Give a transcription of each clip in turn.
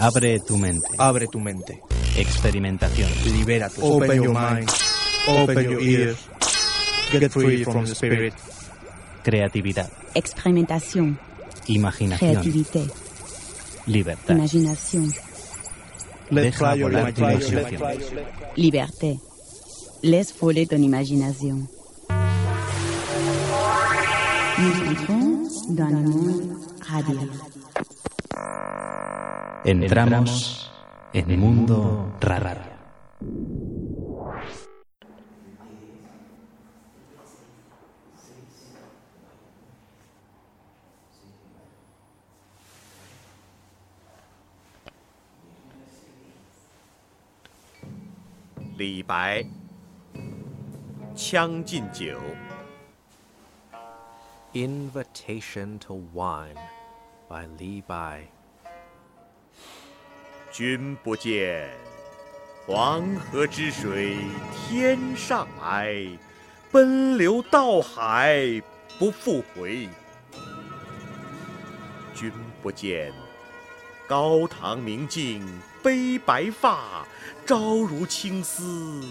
Abre tu mente. Abre tu mente. Experimentación. Libérate. Open your mind. Open your ears. Get free from the spirit. Creatividad. Expérimentation, Imaginación. créativité, Libertad. imagination, Let Deja fly your volar tu imaginación. liberté. Laisse voler ton imagination. Nous entrons dans le monde radieux. Entramos en el mundo raro.《李白》《将进酒》 Invitation to Wine by Li Bai. 君不见，黄河之水天上来，奔流到海不复回。君不见，高堂明镜悲白发，朝如青丝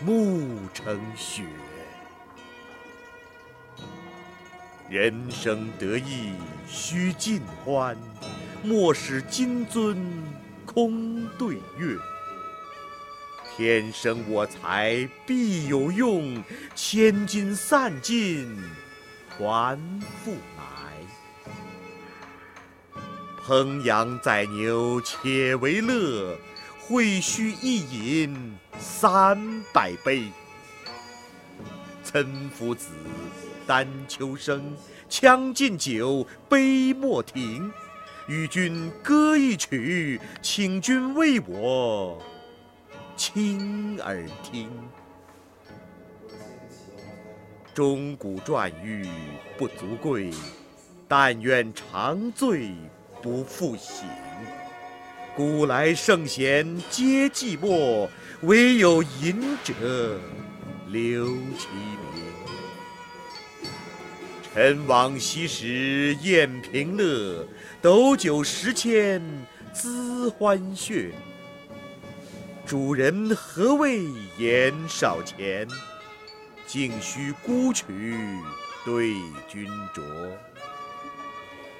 暮成雪。人生得意须尽欢，莫使金樽空对月。天生我材必有用，千金散尽还复来。烹羊宰牛且为乐，会须一饮三百杯。岑夫子，丹丘生，《将进酒》杯莫停。与君歌一曲，请君为我倾耳听。钟鼓馔玉不足贵，但愿长醉不复醒。古来圣贤皆寂寞，惟有饮者留其名。陈王昔时宴平乐，斗酒十千恣欢谑。主人何为言少钱？径须沽取对君酌。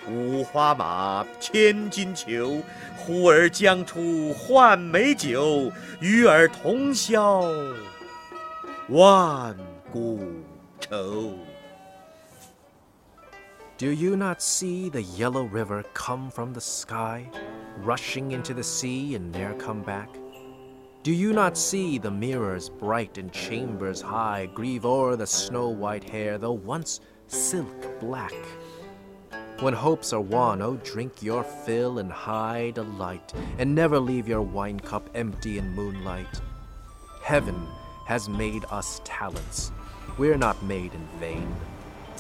五花马，千金裘，呼儿将出换美酒，与尔同销万古愁。 Do you not see the yellow river come from the sky, rushing into the sea and ne'er come back? Do you not see the mirrors bright in chambers high grieve o'er the snow white hair, though once silk black? When hopes are won, oh, drink your fill in high delight, and never leave your wine cup empty in moonlight. Heaven has made us talents. We're not made in vain.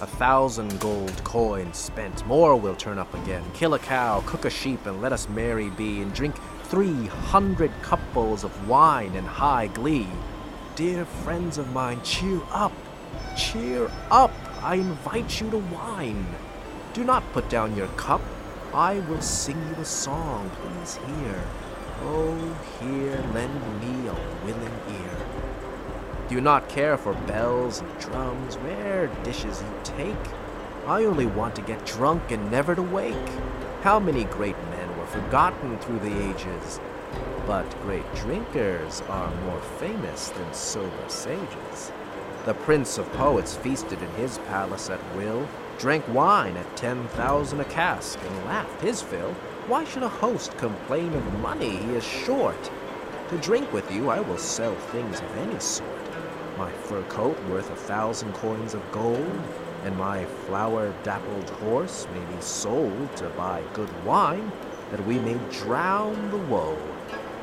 A thousand gold coins spent, more will turn up again. Kill a cow, cook a sheep, and let us merry be, and drink three hundred cupfuls of wine in high glee. Dear friends of mine, cheer up, cheer up. I invite you to wine. Do not put down your cup. I will sing you a song. Please hear. Oh, hear, lend me a willing ear. Do you not care for bells and drums, rare dishes you take? I only want to get drunk and never to wake. How many great men were forgotten through the ages? But great drinkers are more famous than sober sages. The prince of poets feasted in his palace at will, drank wine at ten thousand a cask, and laughed his fill. Why should a host complain of money he is short? To drink with you, I will sell things of any sort. My fur coat worth a thousand coins of gold, and my flower dappled horse may be sold to buy good wine, that we may drown the woe,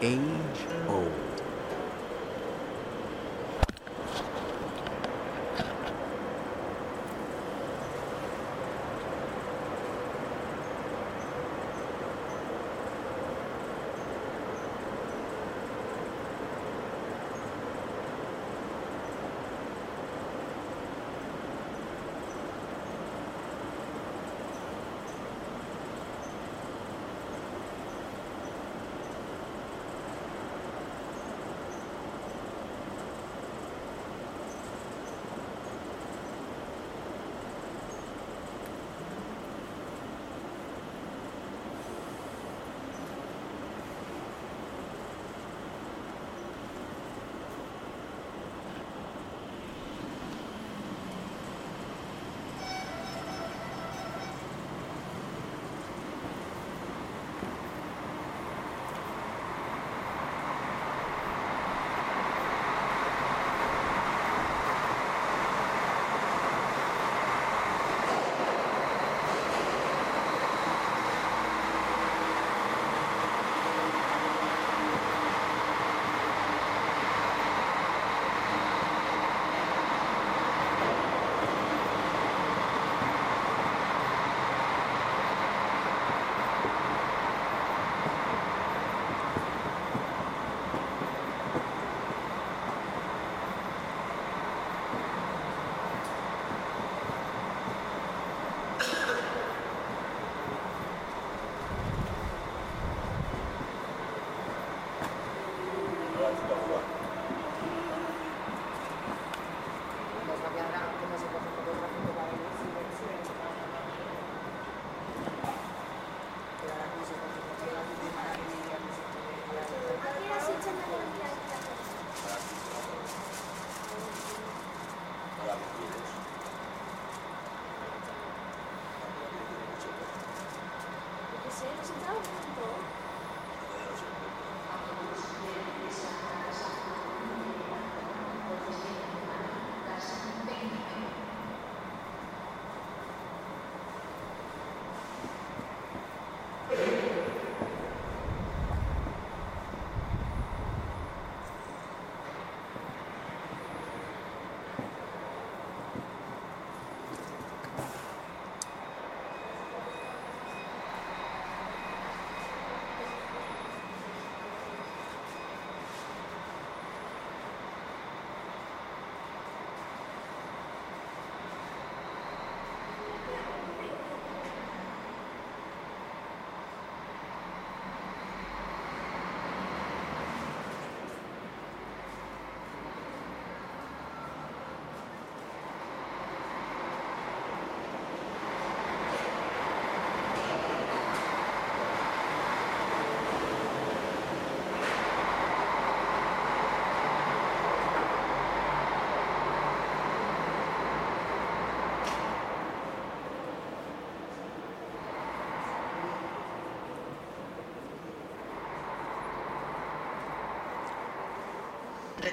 age old.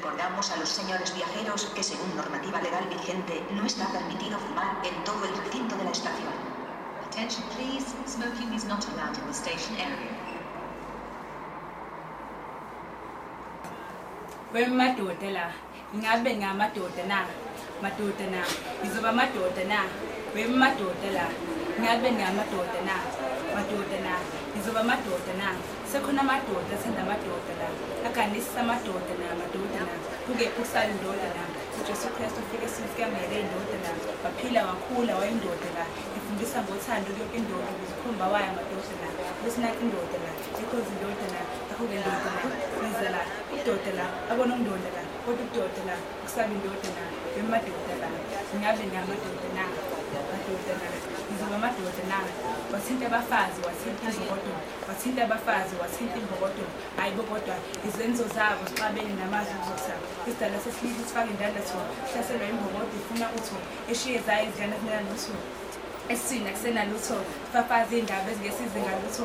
Recordamos a los señores viajeros que según normativa legal vigente no está permitido fumar en todo el recinto de la estación. Attention please, smoking is not allowed in the station area. Aganisa amadoda na madoda na. Kungekho kusala indoda na. Ujesu kristu ufike sifikamele indoda la waphila wakhula wayindoda la ifundisa ngothando kuyoke indoda ukuze ukhomba wayo amadoda la kusinakho indoda la ikhozi indoda la akho-ke indoda la iza la udoda la abona umndoda la kodwa udoda la ukusaba indoda la emadoda la ingabe ngamadoda na athinta ngizobamadodana wathinta abafazi wathinta imbokododa wathinta abafazi wathinta imbokododa hhayi bokodwa izenzo zabo sixabene namazwi kuzokusaba isidala sesilile sifake indanda sona hlaselwa imbokodo ifuna utho eshiye zayo izingane ezingenalutho esiswini akusenalutho sifafaze iy'ndaba ezingesizingalutho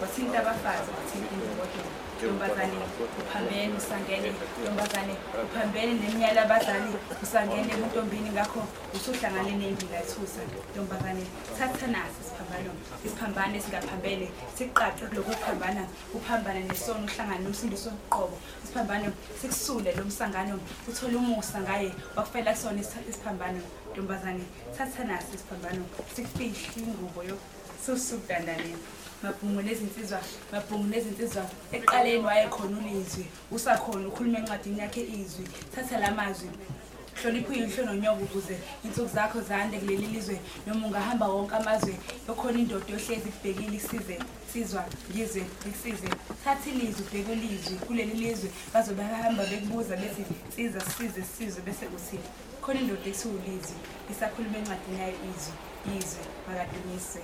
wathinta abafazi wathinta imbokododa ntombazane uphambene usangene ntombazane uphambene neminyala abazali usangene emuntombini ngakho usuhlangane ney'mbila ethusa ntombazane thatha nasi isiphambano isiphambano esingaphambene siqace kuloku kuphambana. Uphambane nesono uhlangane nomsindiso wokuqobo isiphambano sikusule lo msangano uthole umusa ngaye wakufela kusona isi- isiphambano. Ntombazane thatha nasi isiphambano sikufihle ingubo yo susukudandaneni mabhungu nezinsizwa mabhungu nezinsizwa ekuqaleni wayekhona ulizwi. Usakhona ukhuluma encwadini yakhe izwi. Thatha la mazwi. Hlonipho uyinhlo nonyoka ukuze insuku zakho zande kuleli lizwe noma ungahamba wonke amazwe. Yokhona indoda yohlezi kubhekile isize sizwa ngizwe lisize thatha ilizwi ubheke ulizwi. Kuleli lizwe bazobe bahamba bekubuza bethi siza size sizwe bese uthi khona indoda esiwulizwi isakhuluma encwadini yayo izwi yizwe makadunyiswe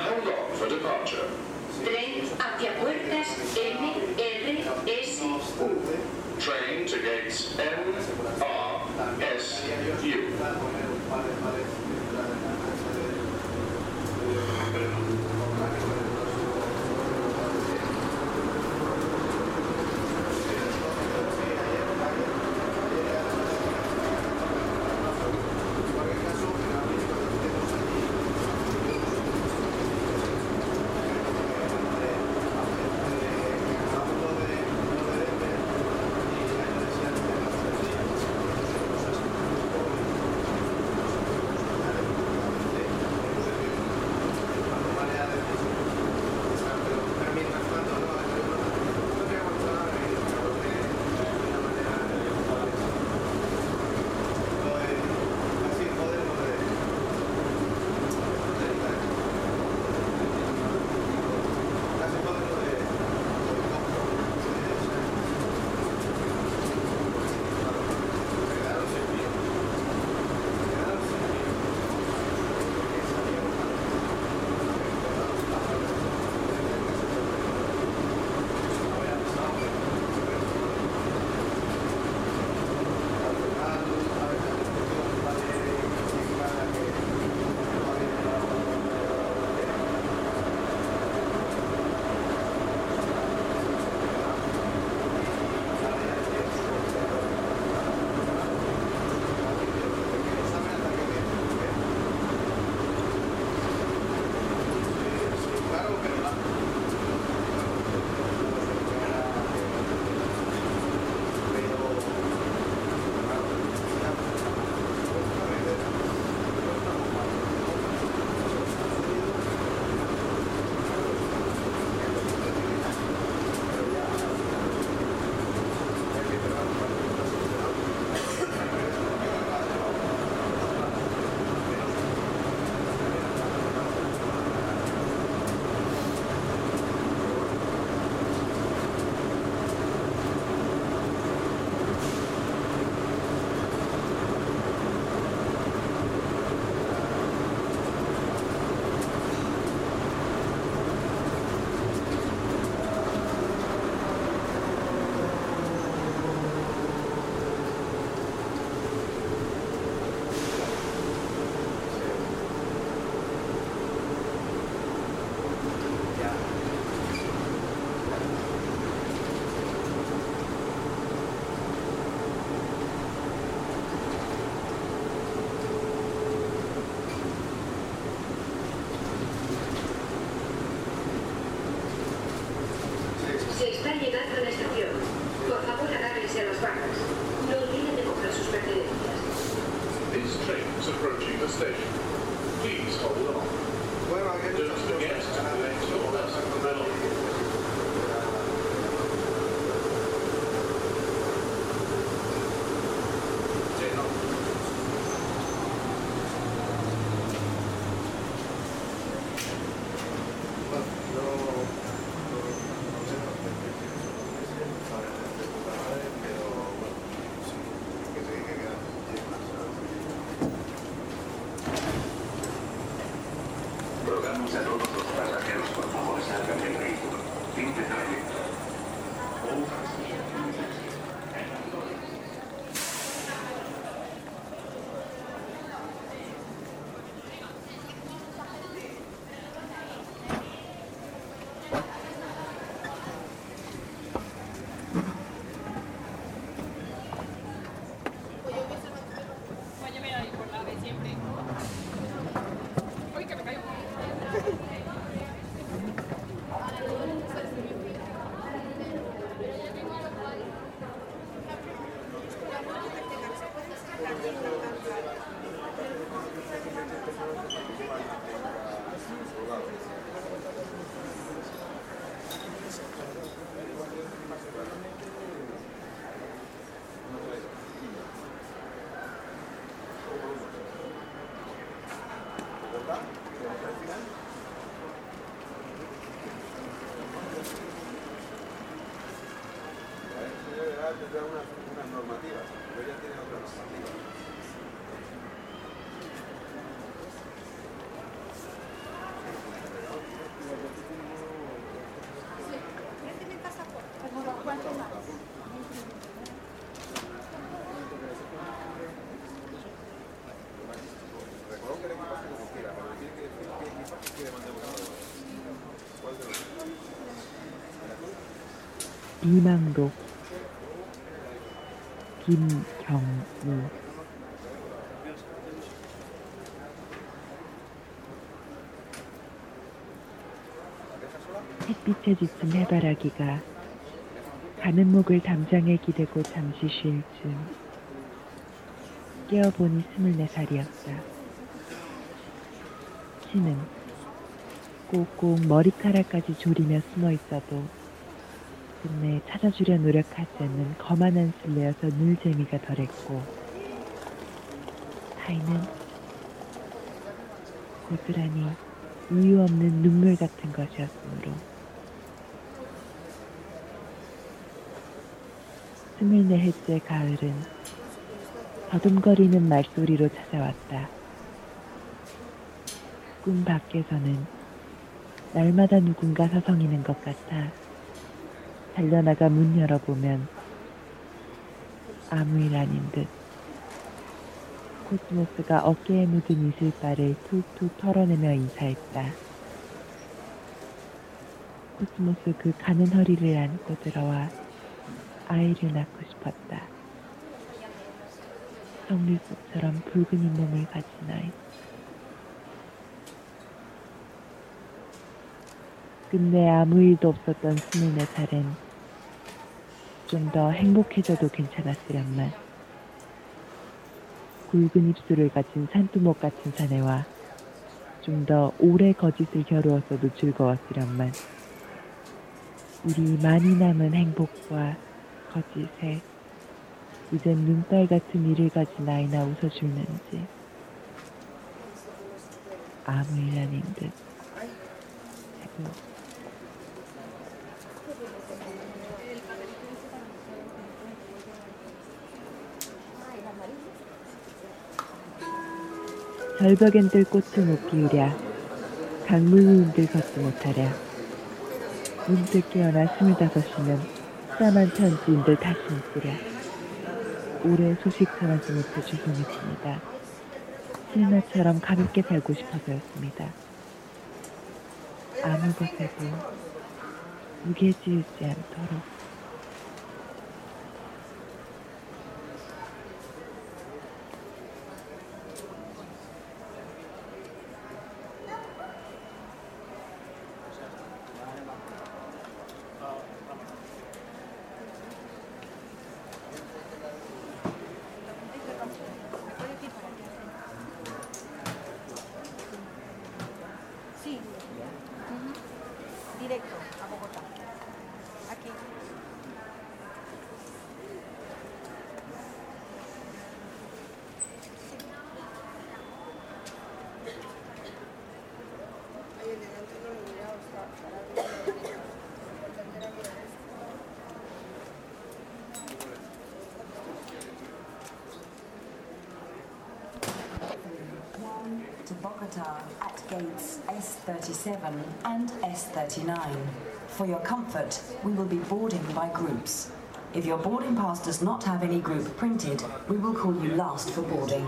hold on for departure. Tren hacia puertas M, R, S, U. Train to gates M, R, S, U. 비망록 김경우 햇빛에 지친 해바라기가 가는 목을 담장에 기대고 잠시 쉴 즈음 깨어보니 스물네 살이었다. 키는 꼭꼭 머리카락까지 조리며 숨어 있어도 끝내 찾아주려 노력하지 않는 거만한 술래여서 늘 재미가 덜했고 타이는 고스란히 이유 없는 눈물 같은 것이었으므로 스물네 해째 가을은 더듬거리는 말소리로 찾아왔다. 꿈 밖에서는 날마다 누군가 서성이는 것 같아 달려나가 문 열어보면 아무 일 아닌 듯 코스모스가 어깨에 묻은 이슬바를 툭툭 털어내며 인사했다. 코스모스 그 가는 허리를 안고 들어와 아이를 낳고 싶었다. 성류꽃처럼 붉은 잇몸을 가진 아이. 끝내 아무 일도 없었던 스물네 살은 좀더 행복해져도 괜찮았으련만. 굵은 입술을 가진 산두목 같은 사내와 좀 더 오래 거짓을 겨루었어도 즐거웠으련만. 우리 많이 남은 행복과 거짓에 이젠 눈깔 같은 이를 가진 아이나 웃어줄는지 아무 일 아닌 듯 하고 절벽엔 들 꽃을 못 피우랴 강물 위인들 걷지 못하랴 문득 깨어나 스물다섯이면 싸만 편지인들 다시 있으랴 오래 소식 전하지 못해 죄송했습니다. 실마처럼 가볍게 살고 싶어서였습니다. 아무 것에도 무게 지우지 않도록 39. For your comfort, we will be boarding by groups. If your boarding pass does not have any group printed, we will call you last for boarding.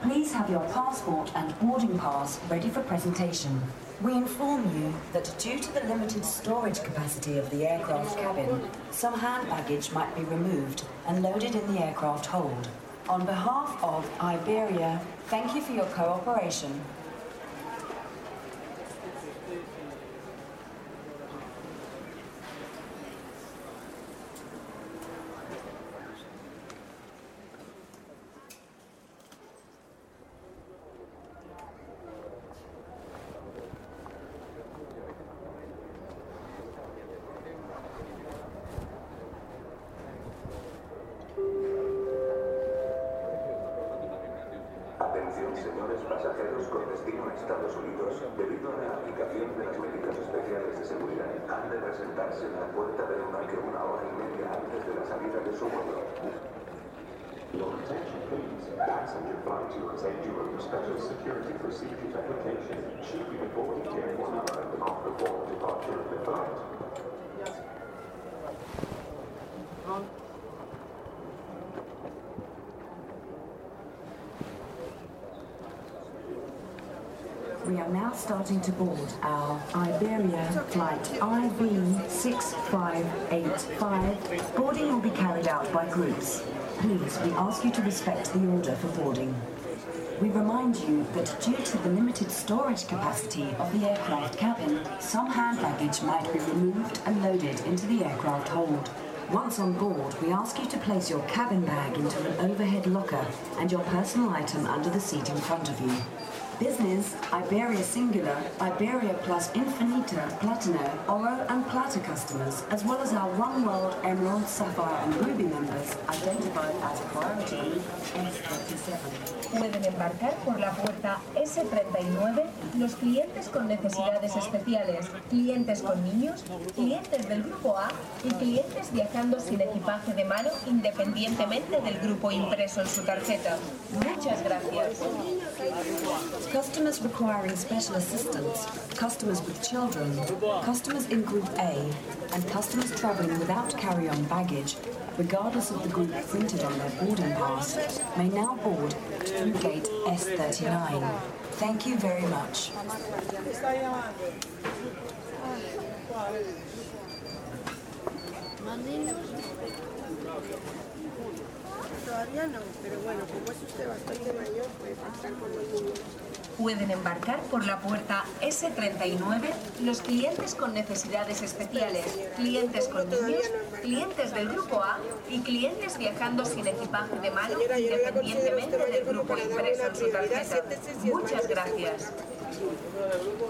Please have your passport and boarding pass ready for presentation. We inform you that due to the limited storage capacity of the aircraft cabin, some hand baggage might be removed and loaded in the aircraft hold. On behalf of Iberia, thank you for your cooperation pasajeros con destino a Estados Unidos, debido a la aplicación de las medidas especiales de seguridad, han de presentarse en la puerta del embarque una hora y media antes de la salida de su vuelo. Your attention please. Passenger flight 280 special security procedures application should be reported in one hour departure of the flight. We are now starting to board our Iberia flight IB6585. Boarding will be carried out by groups. Please, we ask you to respect the order for boarding. We remind you that due to the limited storage capacity of the aircraft cabin, some hand baggage might be removed and loaded into the aircraft hold. Once on board, we ask you to place your cabin bag into an overhead locker and your personal item under the seat in front of you. Business, Iberia Singular, Iberia Plus Infinita, Platino, Oro and Plata customers, as well as our One World, Emerald, Sapphire and Ruby members, identified as Priority Group S37. Pueden embarcar por la puerta S39 los clientes con necesidades especiales, clientes con niños, clientes del grupo A y clientes viajando sin equipaje de mano independientemente del grupo impreso en su tarjeta. Muchas gracias. Customers requiring special assistance, customers with children, customers in Group A, and customers travelling without carry-on baggage, regardless of the group printed on their boarding pass, may now board through gate S39. Thank you very much. Todavía no, pero bueno, como es usted bastante mayor, puede con los niños. Pueden embarcar por la puerta S39 los clientes con necesidades especiales, clientes con niños, clientes del grupo A y clientes viajando sin equipaje de mano independientemente del grupo impreso en su tarjeta. Muchas gracias.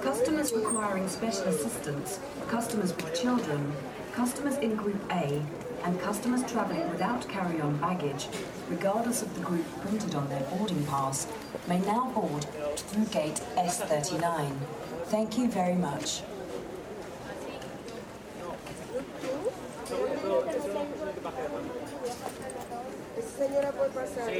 Customers requiring special assistance, customers with children, customers in Group A, and customers travelling without carry-on baggage, regardless of the group printed on their boarding pass, may now board through gate S39. Thank you very much. Señora puede pasar, ¿no?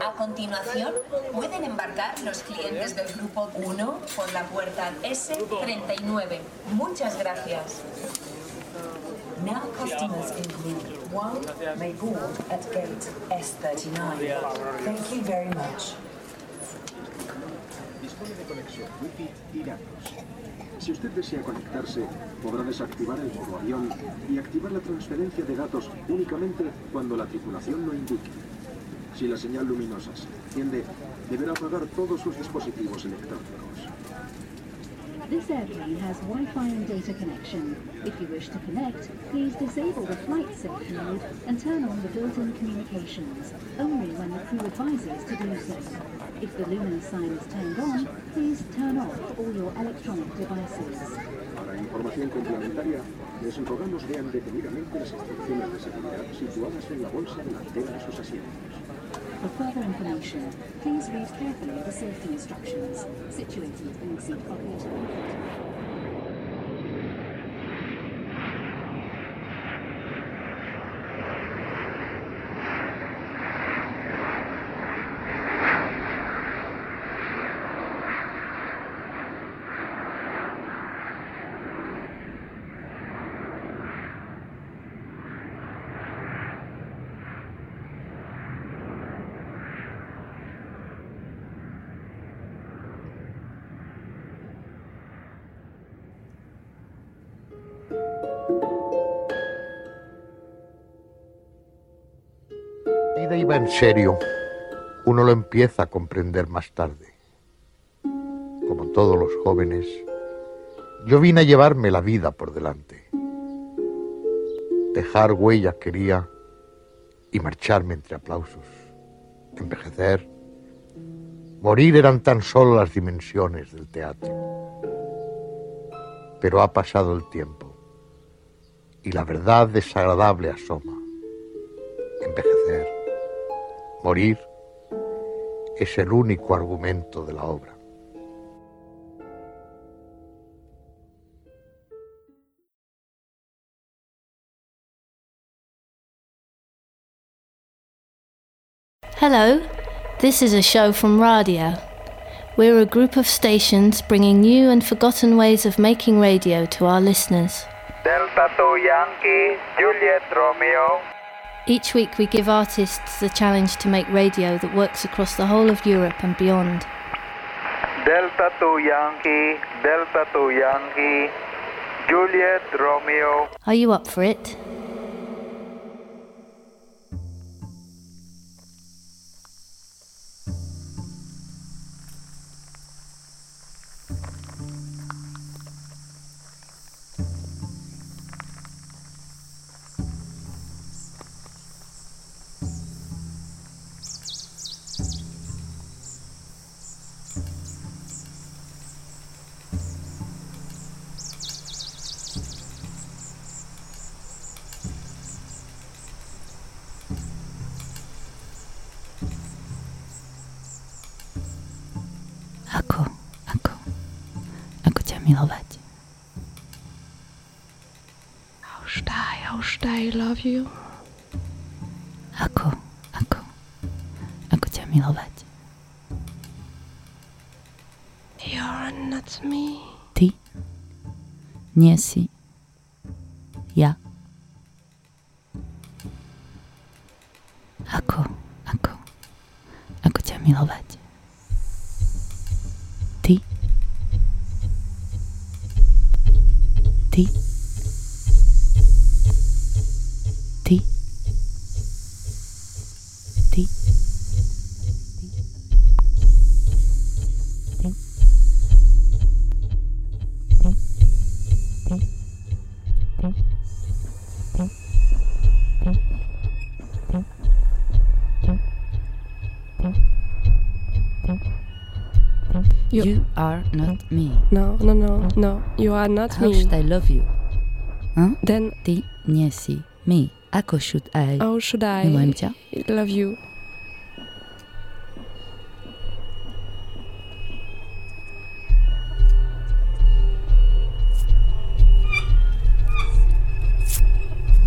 A continuación, pueden embarcar los clientes del grupo 1 por la puerta S39. Muchas gracias. Now customers in Group 1 may board at gate S39. Thank you very much. Dispone de conexión Wi-Fi y datos. Si usted desea conectarse, podrá desactivar el modo avión y activar la transferencia de datos únicamente cuando la tripulación lo indique. Si la señal luminosa se enciende, deberá apagar todos sus dispositivos electrónicos. This airplane has Wi-Fi and data connection. If you wish to connect, please disable the flight safe mode and turn on the built-in communications, only when the crew advises to do so. If the luminous sign is turned on, please turn off all your electronic devices. Para información complementaria, les rogamos lean detenidamente las instrucciones de seguridad situadas en la bolsa delantera de sus asientos. For further information, please read carefully the safety instructions situated in seat pocket. En serio, uno lo empieza a comprender más tarde. Como todos los jóvenes, yo vine a llevarme la vida por delante. Dejar huella quería y marcharme entre aplausos. Envejecer, morir eran tan solo las dimensiones del teatro. Pero ha pasado el tiempo y la verdad desagradable asoma. Envejecer, morir, es el único argumento de la obra. Hello, this is a show from Radia. We're a group of stations bringing new and forgotten ways of making radio to our listeners. Delta 2 Yankee, Juliet Romeo. Each week, we give artists the challenge to make radio that works across the whole of Europe and beyond. Delta 2 Yankee, Delta 2 Yankee, Juliet Romeo. Are you up for it? Love you? Ako, ako, ako ťa milovať. You're not me. Ty nie si ja. Ako, ako, ako ťa milovať. Ty. Ty. No, no, no, no. You are not How me. should I love you? Hm? Then Ty nie si my. Ako should I? how should I love you?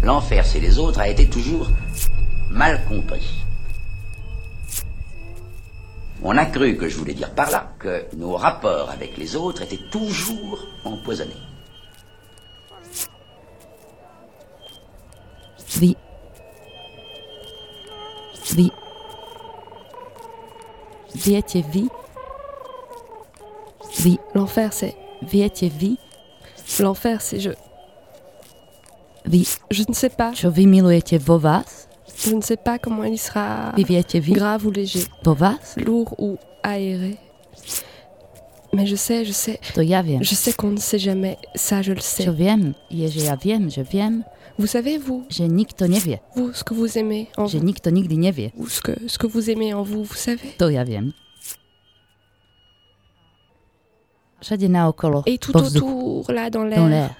L'enfer, c'est les autres, a été toujours mal compris. On a cru que je voulais dire par là que nos rapports avec les autres étaient toujours empoisonnés. Vy. Vy. Viete vy? Vy. L'enfer, c'est. Viete vy? L'enfer, c'est je. Vy. Je ne sais pas. Čo vy milujete vo vás? Je ne sais pas comment il sera grave ou léger, lourd ou aéré. Mais je sais, je sais. Je sais qu'on ne sait jamais. Ça, je le sais. Je, viem, že viem, Vous savez, vous, nevie. vous, ce que vous aimez en Že vous, ce que, ce que vous aimez en vous, vous savez. To ja naokolo, Et tout autour, là, dans dans l'air, l'air.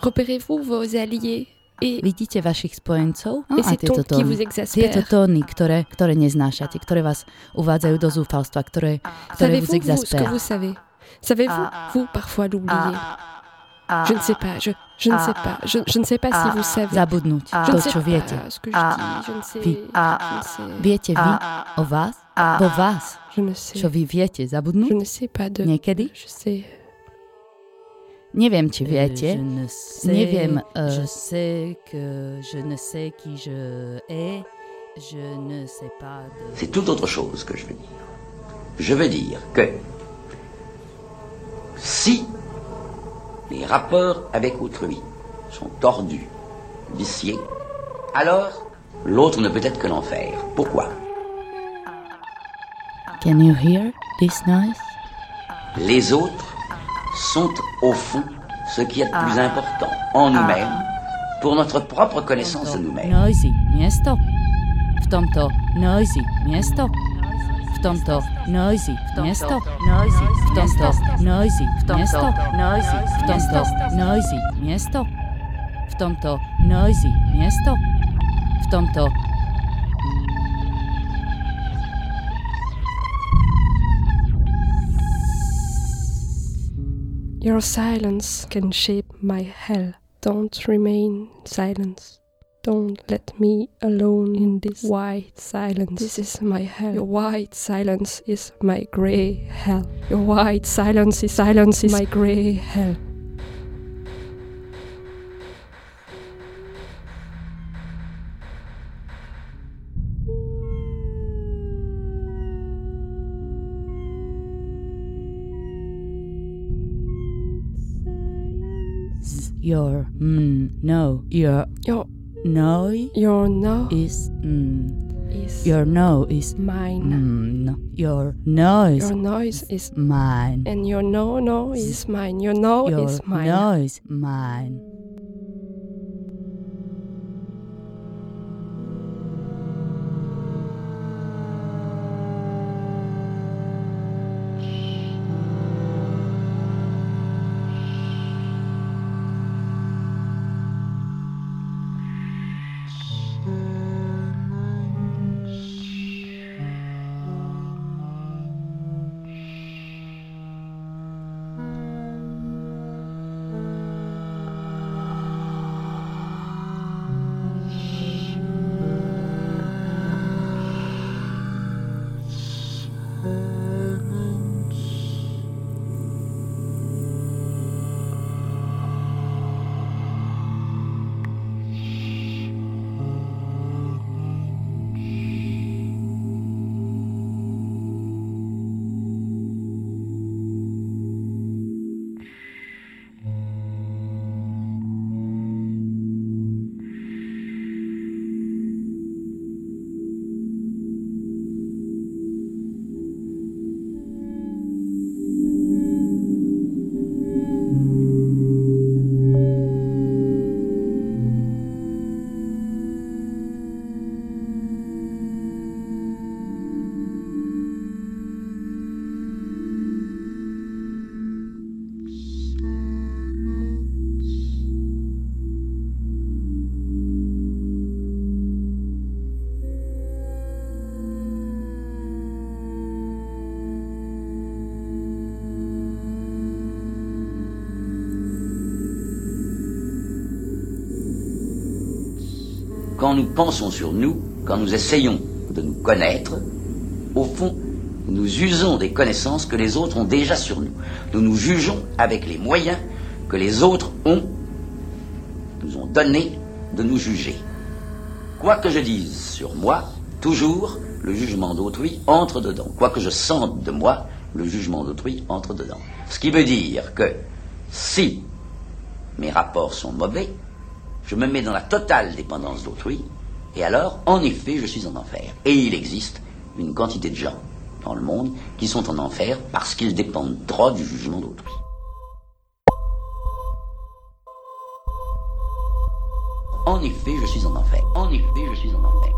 repérez-vous vos alliés. Et Vidíte vašich spojencov? No, a tieto tóny, tieto tóny ktoré, ktoré neznášate, ktoré vás uvádzajú do zúfalstva, ktoré, ktoré vous exaspèrent. vous savez Savez-vous, vous, parfois l'oublier Je ne sais pas, je, je ne sais pas, je, je ne sais pas si vous savez. Zabudnúť Je to, čo viete. Vy. Viete vy o vás? Vo vás? Čo vy viete zabudnúť? Je ne sais pas de... Niekedy? Je sais. Či viete. Je ne sais, Neviem. je Uh, sais que je ne sais qui je ai. Je ne sais pas de... C'est tout autre chose que je veux dire. Je veux dire que si les rapports avec autrui sont tordus, viciés, alors l'autre ne peut être que l'enfer. Pourquoi? Can you hear this noise? Les autres sont au fond ce qui est de plus important en nous-mêmes pour notre propre connaissance de nous-mêmes. Tomto noisy miesto. Tomto Your silence can shape my hell. Don't remain silent. Don't let me alone in this white silence. This is my hell. Your white silence is my grey hell. Your white silence is silence is my grey hell. Your mm, no. Your your no. Your no is mm. is Your no is mine. mm, no. Your noise. Your noise is mine. and your no no is mine. Your no Your is mine. noise mine. Nous pensons sur nous, quand nous essayons de nous connaître, au fond, nous usons des connaissances que les autres ont déjà sur nous. Nous nous jugeons avec les moyens que les autres ont, nous ont donné de nous juger. Quoi que je dise sur moi, toujours le jugement d'autrui entre dedans. Quoi que je sente de moi, le jugement d'autrui entre dedans. Ce qui veut dire que si mes rapports sont mauvais, je me mets dans la totale dépendance d'autrui, et alors, en effet, je suis en enfer. Et il existe une quantité de gens dans le monde qui sont en enfer parce qu'ils dépendent trop du jugement d'autrui. En effet, je suis en enfer. En effet, je suis en enfer.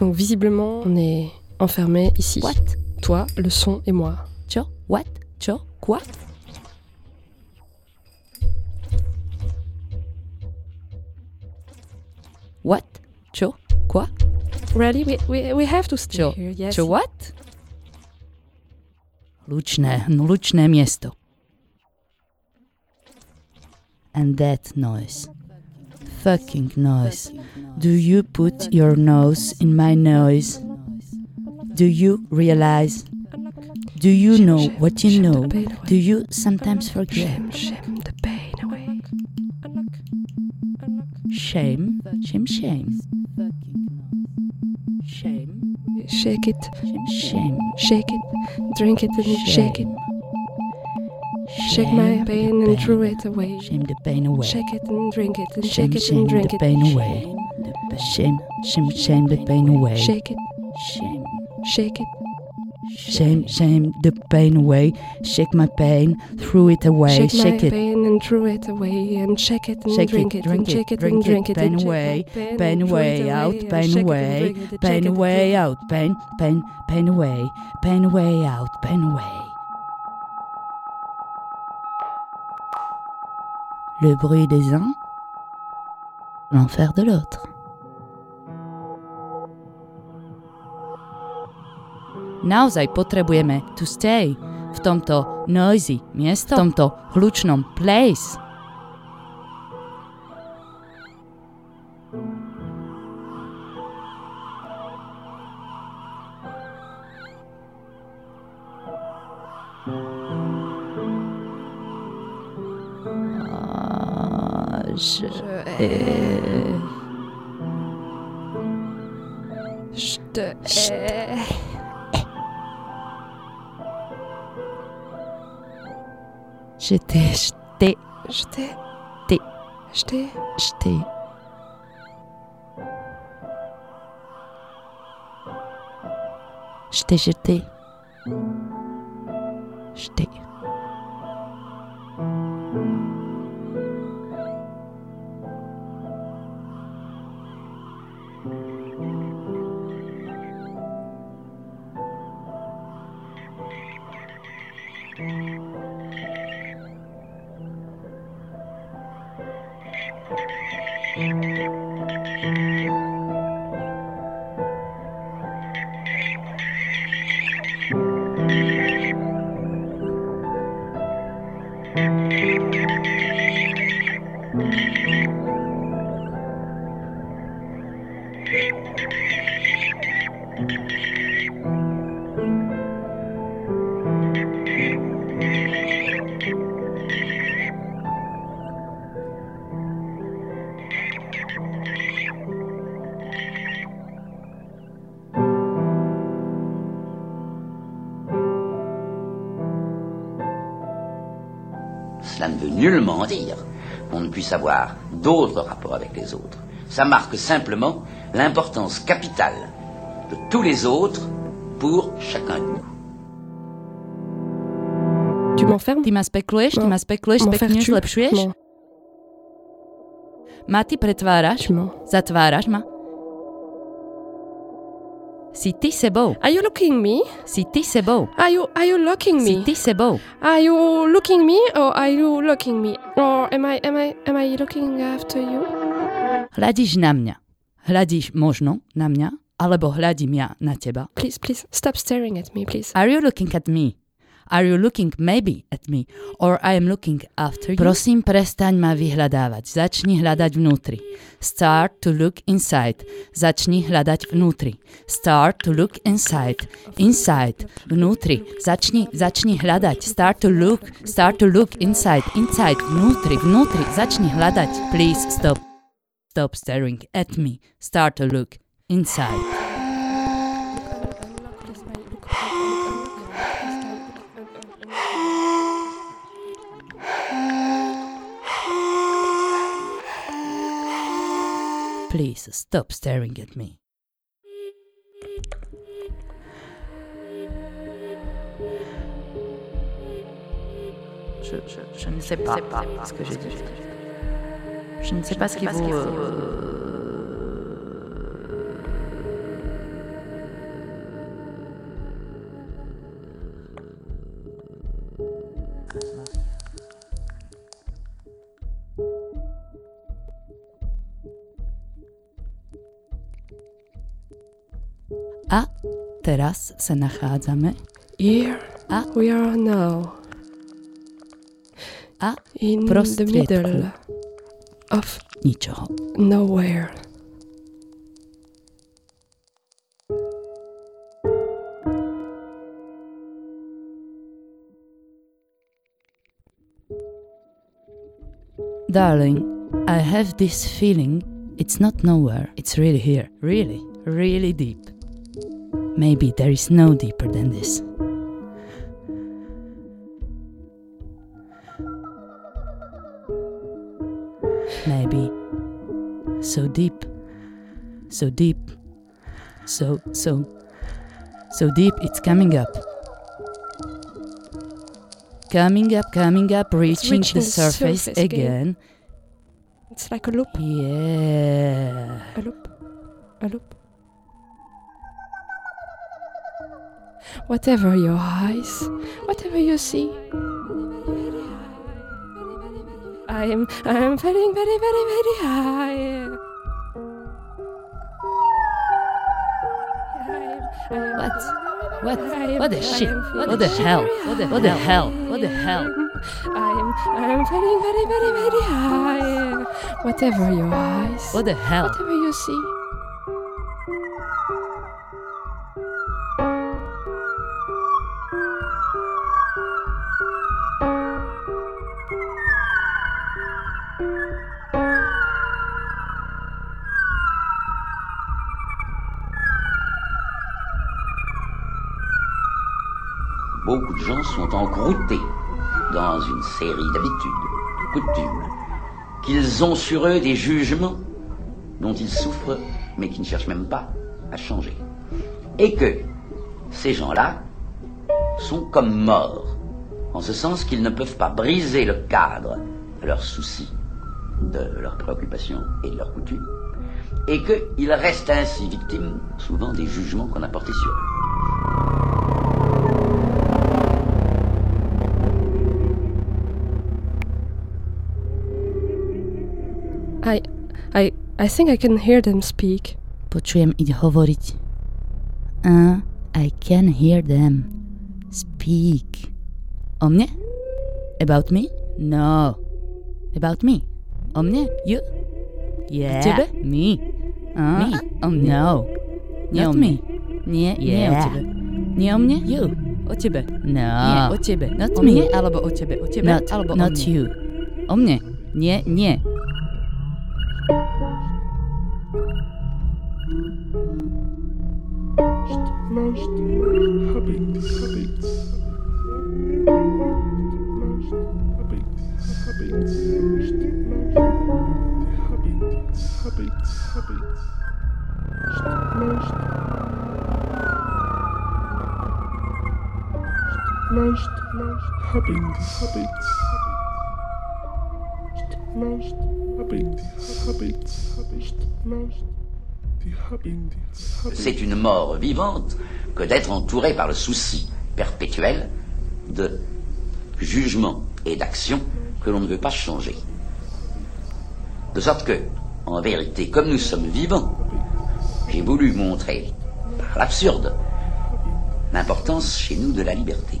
Donc visiblement, on est enfermés ici. What? Toi, le son et moi. Cho, what? Cho, quoi? What? Cho, quoi? Really? We, we, we have to stay Cho, here, yes. cho what? Lučné, lučné miesto. And that noise. Fucking noise. Do you put your nose in my nose? Do you realize? Do you know what you know? Do you sometimes forget? Shame the pain away. Shame, shame, shame. Shame, Shake it, shame. shake it, drink it and shake it. Shake my pain and throw it away. Shame the pain away. Shake it and drink it and Shame, shake it and drink the pain away. Shame, shame, shame the pain away. Shake it, Shame, shake it, shame, shame the pain away. Shake my pain, throw it away. shake, Shake my it, pain and throw it away and shake it and shake drink it, it, drink and shake it, drink and drink it, pain away, pain, pain and throw it away, out, pain it away, it pain it away, out, pain, pain, pain away, pain away, out, pain away. Le bruit des uns, l'enfer de l'autre. Naozaj potrebujeme to stay v tomto noisy miesto, v tomto hlučnom place. teşhir değil. Cela ne veut nullement dire qu'on ne puisse avoir d'autres rapports avec les autres. Ça marque simplement l'importance capitale de tous les autres pour chacun de nous. Tu m'enfermes Ty ma spekuluješ, ty No. ma spekuluješ, M'enfermes-tu zlepšuješ? Ma ty pretváraš? Zatváraš ma? Si ty sebou. Are you looking me? Si ty sebou. Are you are you looking Si me? ty sebou. Are you looking me or are you looking me? Or am I am I am I looking after you? Hľadíš na mňa. Hľadíš možno na mňa, alebo hľadím ja na teba. Please, please stop staring at me, please. Are you looking at me? Are you looking maybe at me? Or I am looking after you? Prosím, prestaň ma vyhľadávať. Začni hľadať vnútri. Start to look inside. Začni hľadať vnútri. Start to look inside. Inside. Vnútri. Začni, začni hľadať. Start to look. Start to look inside. Inside. Vnútri. Vnútri. Začni hľadať. Please stop. Stop staring at me. Start to look inside. Please stop staring at me. Je, je, je ne sais pas, ce que j'ai dit. Je ne sais pas ce qui vous... teraz sa nachádzame Here a we are now a in the middle of ničoho. nowhere. Darling, I have this feeling it's not nowhere, it's really here. Really, really deep. Maybe there is no deeper than this. Maybe so deep, so deep, so, so, so deep it's coming up. Coming up, coming up, reaching, reaching the surface, surface again. again. It's like a loop. Yeah. A loop. A loop. Whatever your eyes, whatever you see. I am I am feeling very very very high. What? What? What the shit? What the hell? What the, what the hell? What the hell? I am I am feeling very very very high. Whatever your eyes, What the hell? whatever you see. Beaucoup de gens sont encroutés dans une série d'habitudes, de coutumes, qu'ils ont sur eux des jugements dont ils souffrent, mais qui ne cherchent même pas à changer. Et que ces gens-là sont comme morts, en ce sens qu'ils ne peuvent pas briser le cadre de leurs soucis, de leurs préoccupations et de leurs coutumes, et qu'ils restent ainsi victimes souvent des jugements qu'on a portés sur eux. I, think I can hear them speak. Počujem ich hovoriť. Uh, I can hear them speak. O mne? About me? No. About me? O mne? You? Yeah. tebe? Me. Uh, Me? O mne? No. Nie Not o me. mne. Nie, nie o Yeah. tebe. Nie o mne? You. O tebe. No. Nie, o tebe. Not o me. mne alebo o tebe. O tebe Not, alebo o not mne. you. O mne. Nie, nie. C'est une mort vivante que d'être entouré par le souci perpétuel de jugement et d'action que l'on ne veut pas changer. De sorte que, en vérité, comme nous sommes vivants, j'ai voulu montrer, par l'absurde, l'importance chez nous de la liberté.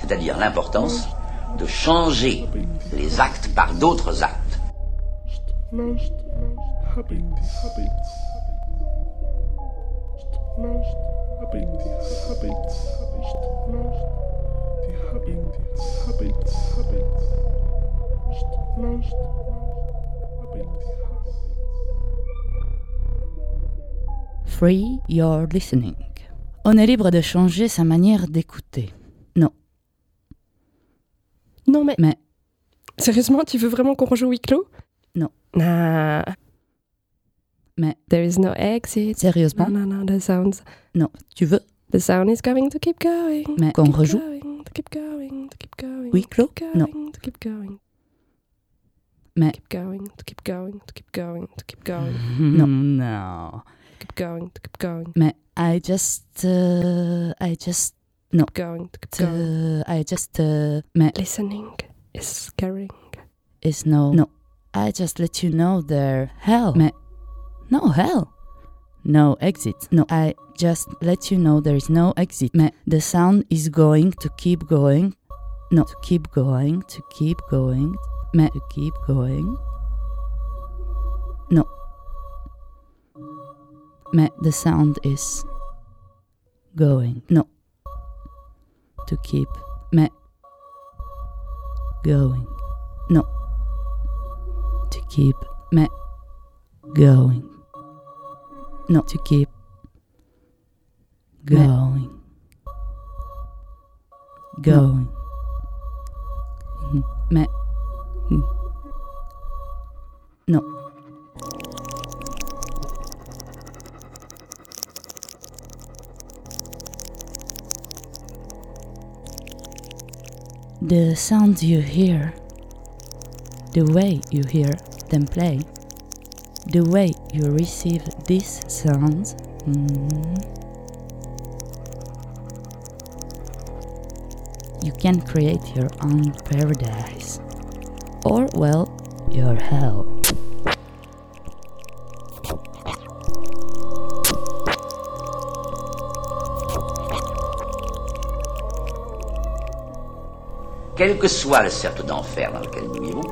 C'est-à-dire l'importance de changer les actes par d'autres actes. Free your listening. On est libre de changer sa manière d'écouter. Non. Non mais... Mais... Sérieusement, tu veux vraiment qu'on rejoue huis Non. Nah. Mais... There is no exit. Sérieusement? No, no, no, the sounds... Non. Tu veux? The sound is going to keep going. Mais qu'on rejoue? going, to keep going, to keep going. To clos Non. To keep going. Mais... Keep going, to keep going, to keep going, to keep going. Non. Non. Keep going, to keep going. Mais I just... uh, I just... No. Keep going, to keep Uh, going. I just... uh, mais... Listening is scaring. is no. No. I just let you know there. Hell. Mais. No, hell. No exit. No, I just let you know there is no exit. Mais the sound is going to keep going. No, to keep going, to keep going. Mais to keep going. No. Mais the sound is going. No. To keep. Mais going. No. To keep. me going. No, to keep going. Going. Mhm. Mais. Mhm. No. The sounds you hear, the way you hear them play, the way you receive these sounds. mm, You can create your own paradise. Or, well, your hell. Quel que soit le cercle d'enfer dans lequel nous vivons,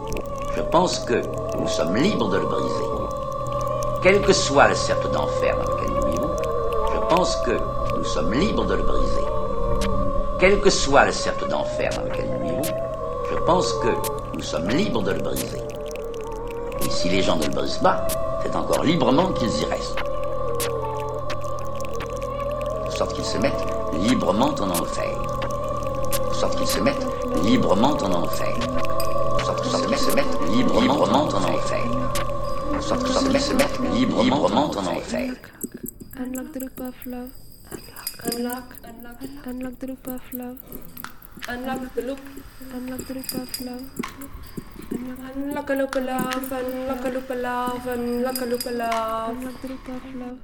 je pense que nous sommes libres de le briser. Quel que soit le cercle d'enfer dans lequel nous vivons, je pense que nous sommes libres de le briser. Quel que soit le cercle d'enfer dans lequel nous vivons, je pense que nous sommes libres de le briser. Et si les gens ne le brisent pas, c'est encore librement qu'ils y restent. De sorte qu'ils se mettent librement en enfer. sorte qu'ils se mettent librement en enfer. Se mettent librement en enfer. Se librement en enfer. Unlock the loop of love. Unlock, unlock, unlock the loop of love. Unlock the loop, unlock the loop of love. Unlock a loop of love, unlock a loop of love, unlock a loop of love. Unlock the loop of love.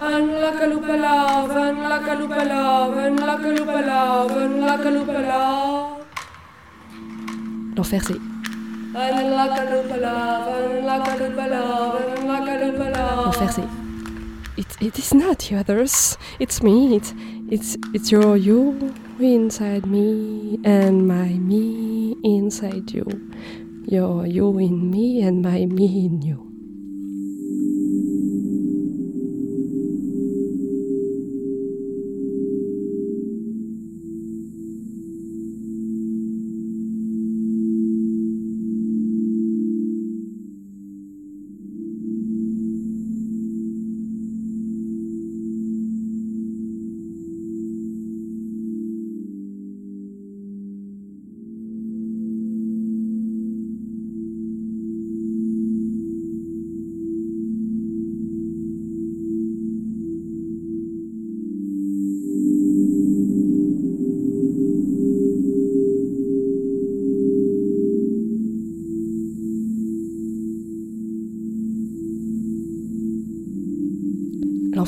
Unlock a loop of love, unlock a loop of love, unlock a loop of love, unlock a loop of love. L'enfer c'est. L'enfer c'est it, it is not the others. It's me. It's it's it's your you inside me and my me inside you. Your you in me and my me in you.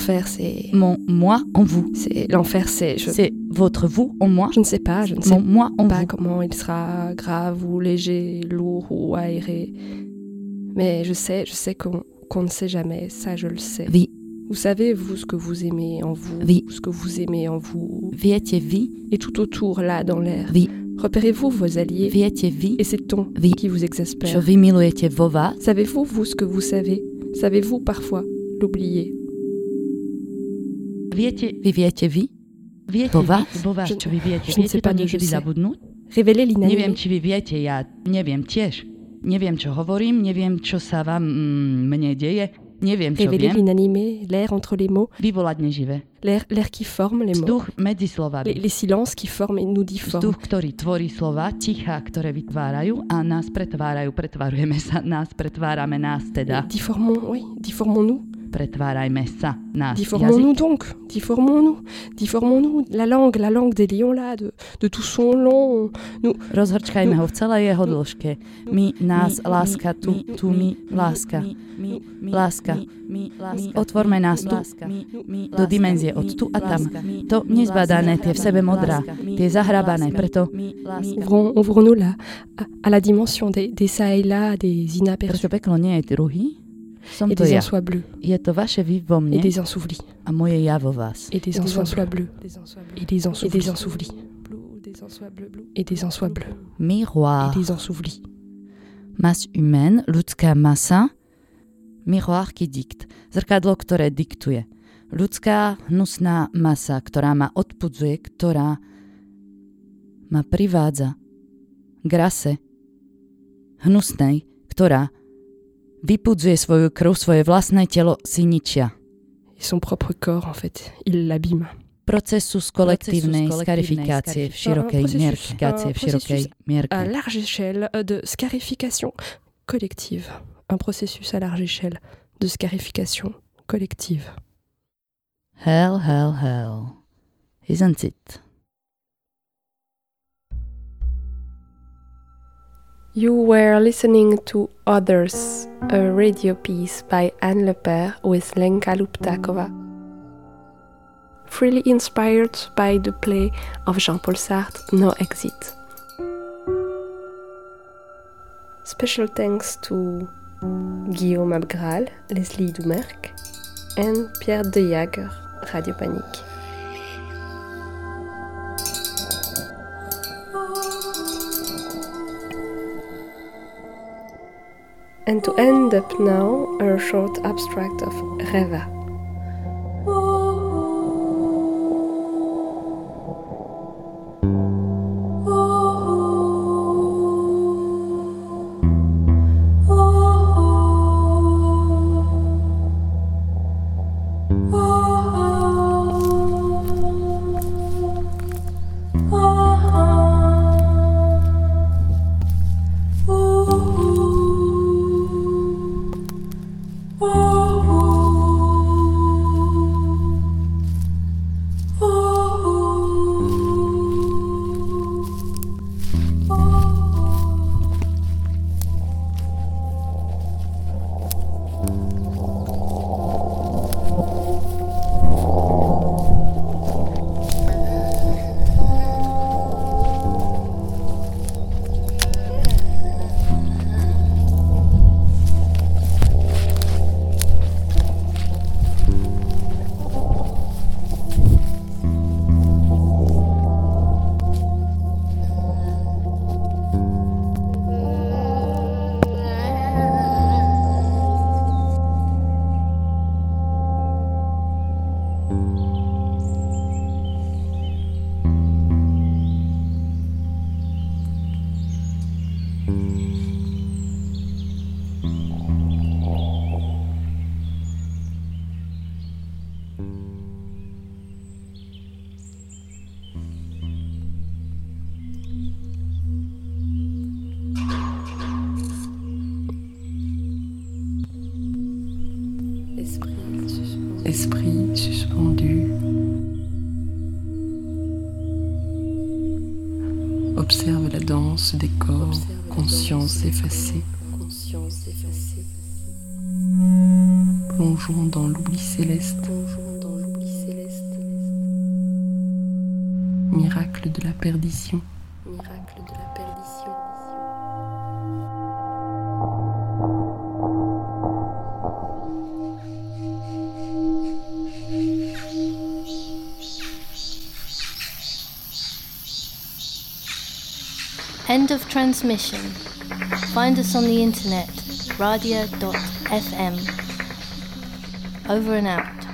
L'enfer, c'est. Mon moi en vous. C'est l'enfer, c'est. je- C'est votre vous en moi. Je ne sais pas, je ne sais Mon moi en pas vous. comment il sera grave ou léger, lourd ou aéré. Mais je sais, je sais qu'on ne sait jamais, ça je le sais. Oui. Vous savez, vous, ce que vous aimez en vous, Oui. ce que vous aimez en vous, Viete vi, et tout autour, là, dans l'air. Oui. Repérez-vous vos alliés, viete vi, et c'est ton Oui. qui vous exaspère. Savez-vous, vous, ce que vous savez? Savez-vous parfois l'oublier? Viete, vy viete vy, Viete, vo vás, vo vás, čo vy viete, je viete to niekedy zabudnúť? Neviem, či vy viete, ja neviem tiež. Neviem, čo hovorím, neviem, čo sa vám mm, mne deje, neviem, čo Révélez viem. l'inanimé, l'air entre les mots, Vyvolať neživé. l'air l'air qui forme les mots, Vzduch medzi les, slovami. les silences qui forment et nous difforment. Vzduch, ktorý tvorí slova, ticha, ktoré vytvárajú a nás pretvárajú, pretvarujeme sa, nás pretvárame nás teda. Difformons, oui, difformons-nous. Pretvárajme sa, nás Difformons-nous donc, difformons-nous, difformons-nous. La langue, la langue des lions là, de, de tout son long. Nous, Rozhrčkajme ho v celej jeho dĺžke. My, nás, láska, tu, tu, my, láska. Láska. Otvorme nás tu, do dimenzie od tu a tam. To nezbadané, tie v sebe modrá, tie zahrabané, preto ouvrons, ouvrons-nous là, à, à la dimension des, des ça et là, des inaperçus prečo peklo nie je druhý? Som des ja. ensois bleus. Je to vaše vy vo et mne des ensouvelis a moje ja vo vás. et des ensois bleus. et des ensouvelis et des ensouvelis et des ensois bleus. Miroir. et des. Masť humaine, ľudská masa, miroir qui dicte, zrkadlo, ktoré diktuje. Ľudská hnusná masa, ktorá ma odpudzuje, ktorá ma privádza k rase hnusnej, ktorá vypudzuje svoju krv, svoje vlastné telo si ničia. Son propre corps, en fait, il l'abîme. Procesus kolektívnej skarifikácie v širokej Un processus- mierke. v širokej processus mierke. à large échelle euh, de scarification collective. Un processus à large échelle de scarification collective. Hell, hell, hell. Isn't it? You were listening to Others, a radio piece by Anne Lepere with Lenka Luptakova. Freely inspired by the play of Jean-Paul Sartre, No Exit. Special thanks to Guillaume Abgral, Leslie Dumerc, and Pierre De Jager, Radio Panique. And to end up now, a short abstract of Reva. Transmission. Find us on the internet, radia.fm. Over and out.